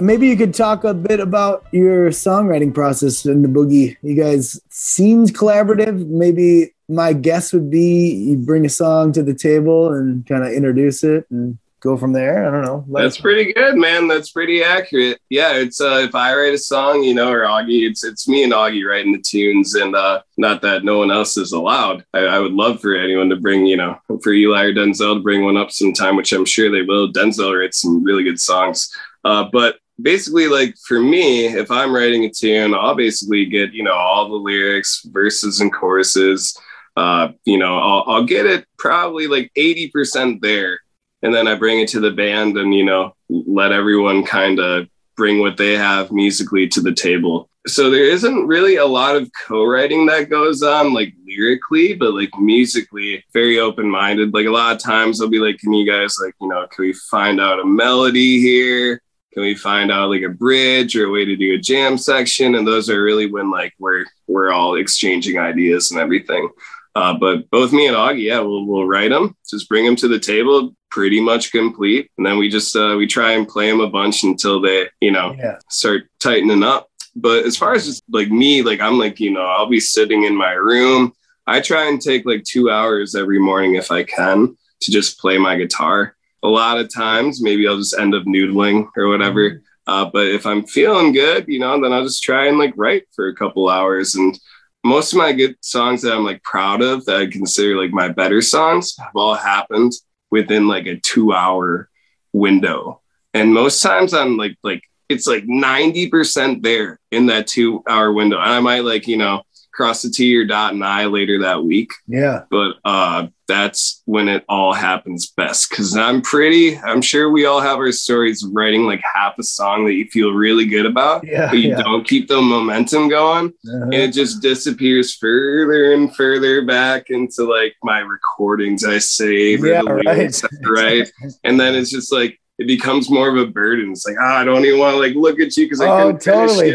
Maybe you could talk a bit about your songwriting process in the boogie. You guys seemed collaborative. Maybe my guess would be you bring a song to the table and kind of introduce it and
go from there. I don't know. Let
That's pretty good, man. That's pretty accurate. Yeah, it's uh, if I write a song, you know, or Augie, it's it's me and Augie writing the tunes, and uh, not that no one else is allowed. I, I would love for anyone to bring, you know, for Eli or Denzel to bring one up sometime, which I'm sure they will. Denzel writes some really good songs, uh, but basically, like for me, if I'm writing a tune, I'll basically get you know all the lyrics, verses, and choruses. Uh, you know, I'll, I'll get it probably like 80% there and then I bring it to the band and you know let everyone kind of bring what they have musically to the table. So there isn't really a lot of co-writing that goes on like lyrically, but like musically very open-minded. Like a lot of times I'll be like, "Can you guys like you know can we find out a melody here?" Can we find out like a bridge or a way to do a jam section? And those are really when like we're we're all exchanging ideas and everything. Uh, but both me and Augie, yeah, we'll, we'll write them, just bring them to the table, pretty much complete, and then we just uh, we try and play them a bunch until they, you know,
Yeah.
start tightening up. But as far as just like me, like I'm like, you know, I'll be sitting in my room. I try and take like two hours every morning if I can to just play my guitar. A lot of times, maybe I'll just end up noodling or whatever. Uh, but if I'm feeling good, you know, then I'll just try and like write for a couple hours. And most of my good songs that I'm like proud of that I consider like my better songs have all happened within like a two hour window. And most times I'm like, like, it's like 90% there in that two hour window. And I might like, you know, cross the T or dot an I later that week
Yeah.
but uh that's when it all happens best because i'm pretty i'm sure we all have our stories of writing like half a song that you feel really good about
Yeah.
but you
yeah.
don't keep the momentum going
Uh-huh.
and it just disappears further and further back into like my recordings i save or
Yeah,
the lyrics I and then it's just like it becomes more of a burden it's like ah, i don't even want to like look at you because i
Oh,
couldn't finish
totally.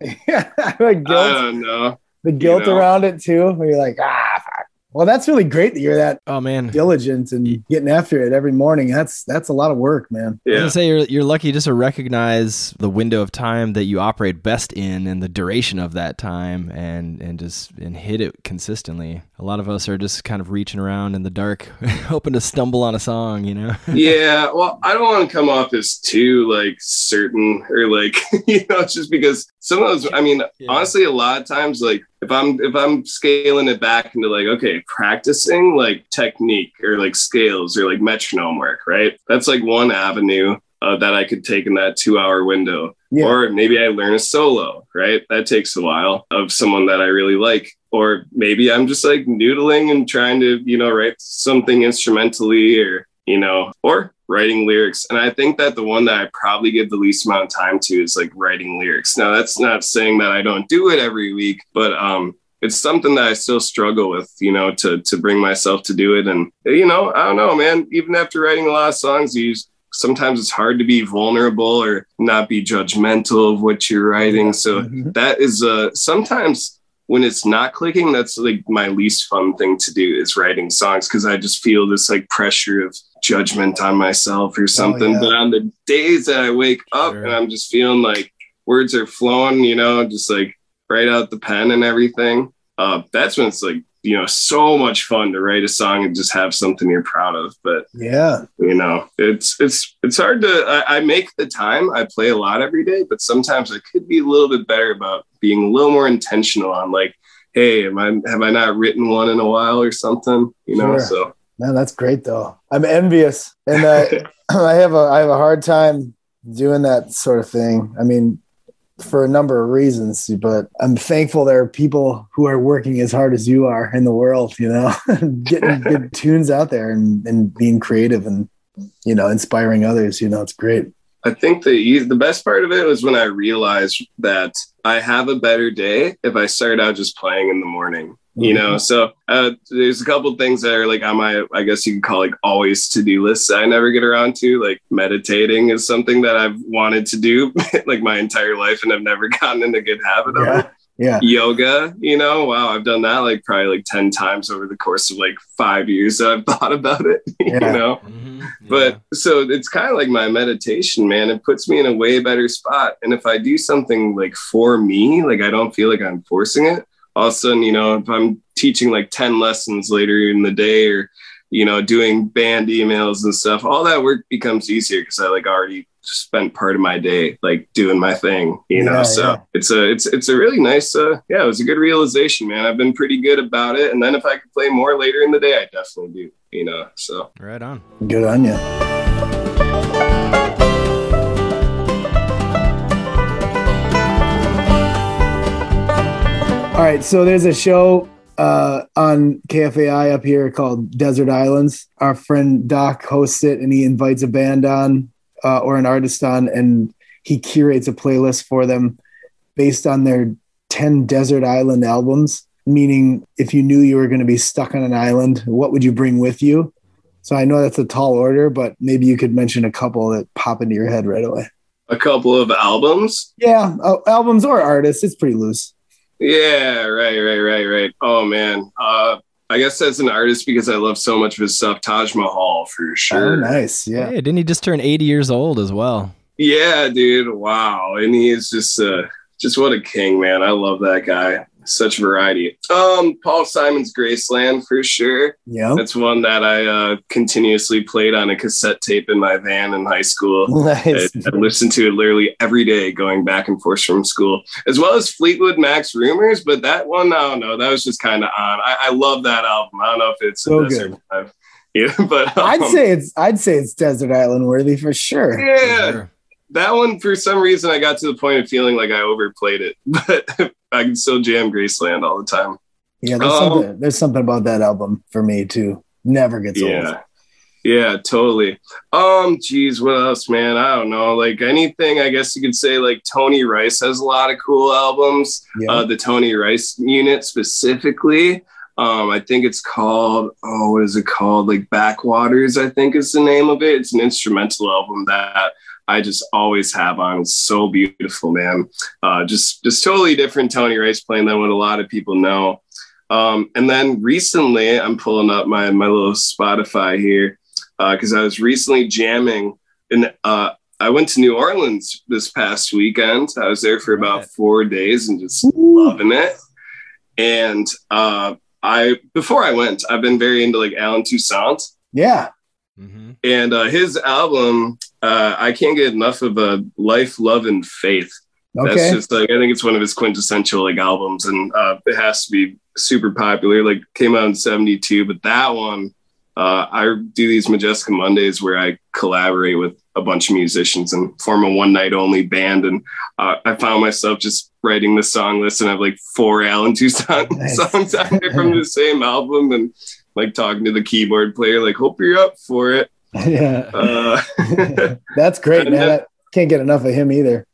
it.
yeah. the
i don't know
the guilt
know.
around it too. Where you're like, ah. Well, that's really great that you're that
Oh man.
diligent and getting after it every morning. That's that's a lot of work, man.
I was
yeah
say you're you're lucky just to recognize the window of time that you operate best in and the duration of that time and and just and hit it consistently. A lot of us are just kind of reaching around in the dark, hoping to stumble on a song, you know.
yeah well i don't want to come off as too like certain or like you know it's just because some of those i mean
Yeah.
honestly a lot of times like if i'm if i'm scaling it back into like okay practicing like technique or like scales or like metronome work right that's like one avenue uh, that i could take in that two hour window
Yeah.
or maybe I learn a solo, right? That takes a while of someone that I really like. Or maybe I'm just like noodling and trying to, you know, write something instrumentally or, you know, or writing lyrics. And I think that the one that I probably give the least amount of time to is like writing lyrics. Now, that's not saying that I don't do it every week, but um, it's something that I still struggle with, you know, to to bring myself to do it. And you know, I don't know, man. Even after writing a lot of songs, you sometimes it's hard to be vulnerable or not be judgmental of what you're writing. So
Mhm.
that is uh sometimes when it's not clicking, that's like my least fun thing to do is writing songs because I just feel this like pressure of judgment on myself or something.
yeah.
But on the days that I wake up
Sure.
and I'm just feeling like words are flowing, you know, just like right out the pen and everything. Uh, that's when it's like, you know, so much fun to write a song and just have something you're proud of. But
Yeah.
you know it's it's it's hard to I, I make the time i play a lot every day but sometimes i could be a little bit better about being a little more intentional on like hey am i have i not written one in a while or something you know
Sure.
so
Man, that's great though. I'm envious, and I, I have a I have a hard time doing that sort of thing. I mean, for a number of reasons, but I'm thankful there are people who are working as hard as you are in the world. You know, getting good tunes out there and and being creative and you know inspiring others. You know, it's great.
i think the the best part of it was when i realized that i have a better day if i start out just playing in the morning you know? So uh, there's a couple things that are like on my i guess you could call like always to-do lists that i never get around to like meditating is something that i've wanted to do like my entire life and i've never gotten in a good habit of it.
Yeah, yeah,
yoga you know? Wow i've done that like probably like 10 times over the course of like five years that i've thought about it you
Yeah.
know? But so it's kind of like my meditation, man. It puts me in a way better spot. And if I do something like for me, like I don't feel like I'm forcing it, all of a sudden, you know, if I'm teaching like 10 lessons later in the day or you know, doing band emails and stuff, all that work becomes easier because I like already spent part of my day like doing my thing, you know.
Yeah,
so
yeah.
it's a it's it's a really nice uh yeah, it was a good realization, man. I've been pretty good about it. And then if I could play more later in the day, I definitely do, you know. So
Right on.
Good on you. All right, so there's a show uh, on KFAI up here called Desert Islands. Our friend Doc hosts it, and he invites a band on uh, or an artist on, and he curates a playlist for them based on their 10 desert island albums. Meaning, if you knew you were going to be stuck on an island, what would you bring with you? So I know that's a tall order, but maybe you could mention a couple that pop into your head right away.
a couple of albums.
Yeah, uh, albums or artists. It's pretty loose.
Yeah, right, right, right, right. Oh man. Uh I guess as an artist because I love so much of his stuff, Taj Mahal for sure.
Oh, nice. Yeah.
Hey, didn't he just turn 80 years old as well?
Yeah, dude. Wow. And he is just uh just what a king, man. I love that guy. Such variety. Um, Paul Simon's Graceland for sure.
Yeah.
That's one that I uh continuously played on a cassette tape in my van in high school. I,
Nice.
I listened to it literally every day going back and forth from school, as well as Fleetwood Mac's Rumors. But that one, I don't know. That was just kind of on. I, I love that album. I don't know if it's
So
desert
good.
Yeah, but
I'd
um,
say it's I'd say it's desert island worthy for sure.
yeah,
Sure.
that one for some reason I got to the point of feeling like I overplayed it, but I can still jam Graceland all the time.
Yeah, there's
Oh.
something there's something about that album for me too. Never gets old.
Yeah. Yeah, totally. Um, geez, what else, man? I don't know. Like anything, I guess you could say like Tony Rice has a lot of cool albums.
Yeah.
Uh, the Tony Rice unit specifically. Um, I think it's called, oh, what is it called? Like Backwaters, I think is the name of it. It's an instrumental album that I just always have on. It's so beautiful, man. Uh, just just totally different Tony Rice playing than what a lot of people know. Um, and then recently, I'm pulling up my my little Spotify here because I was recently jamming, and uh, I went to New Orleans this past weekend. I was there for about four days and just
Ooh.
loving it. And uh, I before I went, I've been very into like Allen Toussaint
yeah.
hmm
and uh, his album. Uh, I can't get enough of a life, love, and faith. That's just like I think it's one of his quintessential like albums, and uh, it has to be super popular. Like came out in '72, but that one, uh, I do these Majestica Mondays where I collaborate with a bunch of musicians and form a one night only band. And uh, I found myself just writing the song list, and I have like four Allen Toussaint
Nice.
songs out there from the same album, and like talking to the keyboard player, like hope you're up for it.
yeah.
Uh,
That's great, man. can't get enough of him either.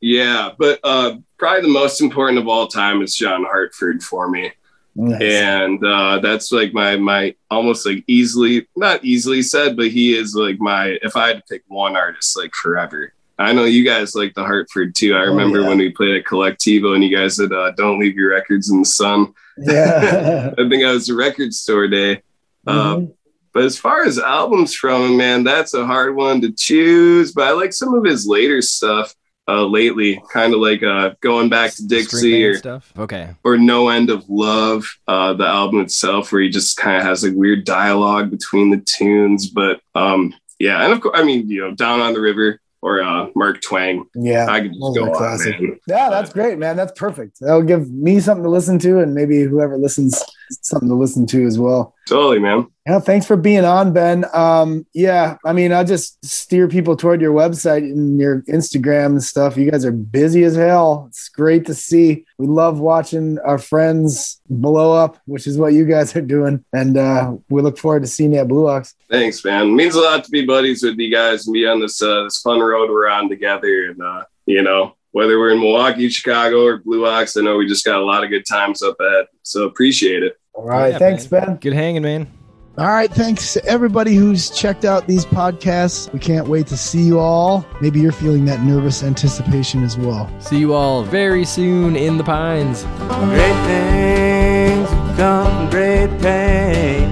Yeah, but uh, probably the most important of all time is John Hartford for me,
Nice.
and uh, that's like my my almost like easily not easily said, but he is like my if I had to pick one artist like forever. I know you guys like the Hartford too. I
Oh,
remember
yeah.
when we played at Colectivo and you guys said, uh, "Don't leave your records in the sun."
Yeah.
I think I was a record store day. Uh,
Mhm.
But as far as albums from him, man, that's a hard one to choose. But I like some of his later stuff uh, lately, kind of like uh, going back to Dixie or,
stuff. Okay.
or No End of Love, uh, the album itself, where he just kind of has like weird dialogue between the tunes. But um, yeah, and of course, I mean, you know, Down on the River or uh, Mark Twang.
yeah.
I could just go on,
classic.
man.
Yeah, that's great, man. That's perfect. That'll give me something to listen to, and maybe whoever listens something to listen to as well.
Totally, man.
Yeah, thanks for being on, Ben. Um, yeah, I mean, I'll just steer people toward your website and your Instagram and stuff. You guys are busy as hell. It's great to see. We love watching our friends blow up, which is what you guys are doing. And uh, we look forward to seeing you at Blue Ox.
Thanks, man. It means a lot to be buddies with you guys and be on this uh, this fun road we're on together. And uh, you know, whether we're in Milwaukee, Chicago, or Blue Ox, I know we just got a lot of good times up at, So appreciate it.
All right.
Yeah,
thanks,
man.
Ben.
Good hanging, man.
All right. Thanks to everybody who's checked out these podcasts. We can't wait to see you all. Maybe you're feeling that nervous anticipation as well.
See you all very soon in the pines.
Great things have come great pain.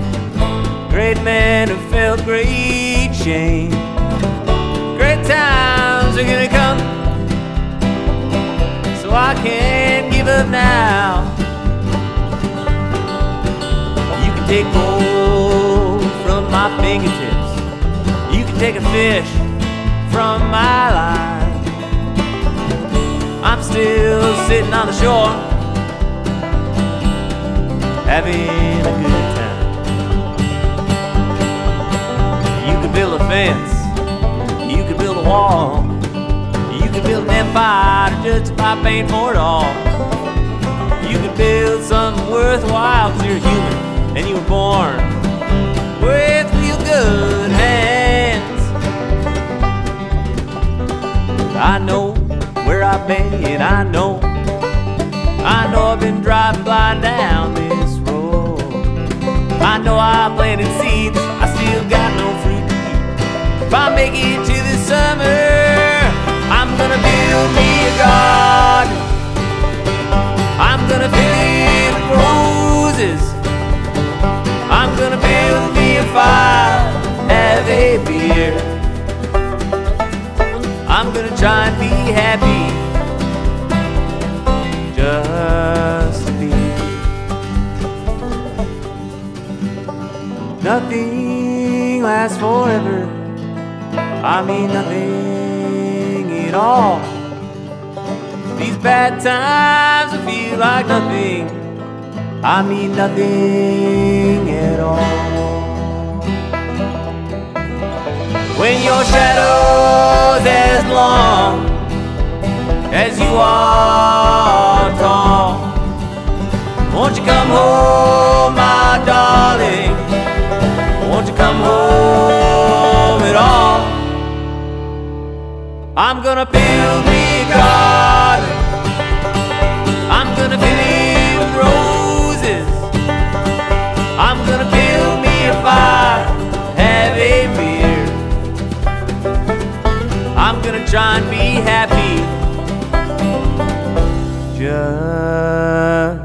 Great men have felt great shame. I can't give up now. You can take hold from my fingertips. You can take a fish from my line. I'm still sitting on the shore, having a good time. You could build a fence, you could build a wall, you could build an empire just by paying for it all. You could build something worthwhile 'cause you're human and you were born with real good hands. I know where I've been, I know. I know I've been driving blind down this road. I know I planted seeds, I still got no fruit to eat. If I make it to the summer, I'm gonna build me a garden. I'm gonna fill it with roses. I'm gonna build me a fire, have a beer. I'm gonna try and be happy, just be. Nothing lasts forever. I mean nothing at all. These bad times feel like nothing. I mean nothing at all. When your shadow's as long as you are tall, won't you come home, my darling? Won't you come home I'm gonna build me a garden. I'm gonna fill it with roses. I'm gonna build me a fire, have a beer. I'm gonna try and be happy. Just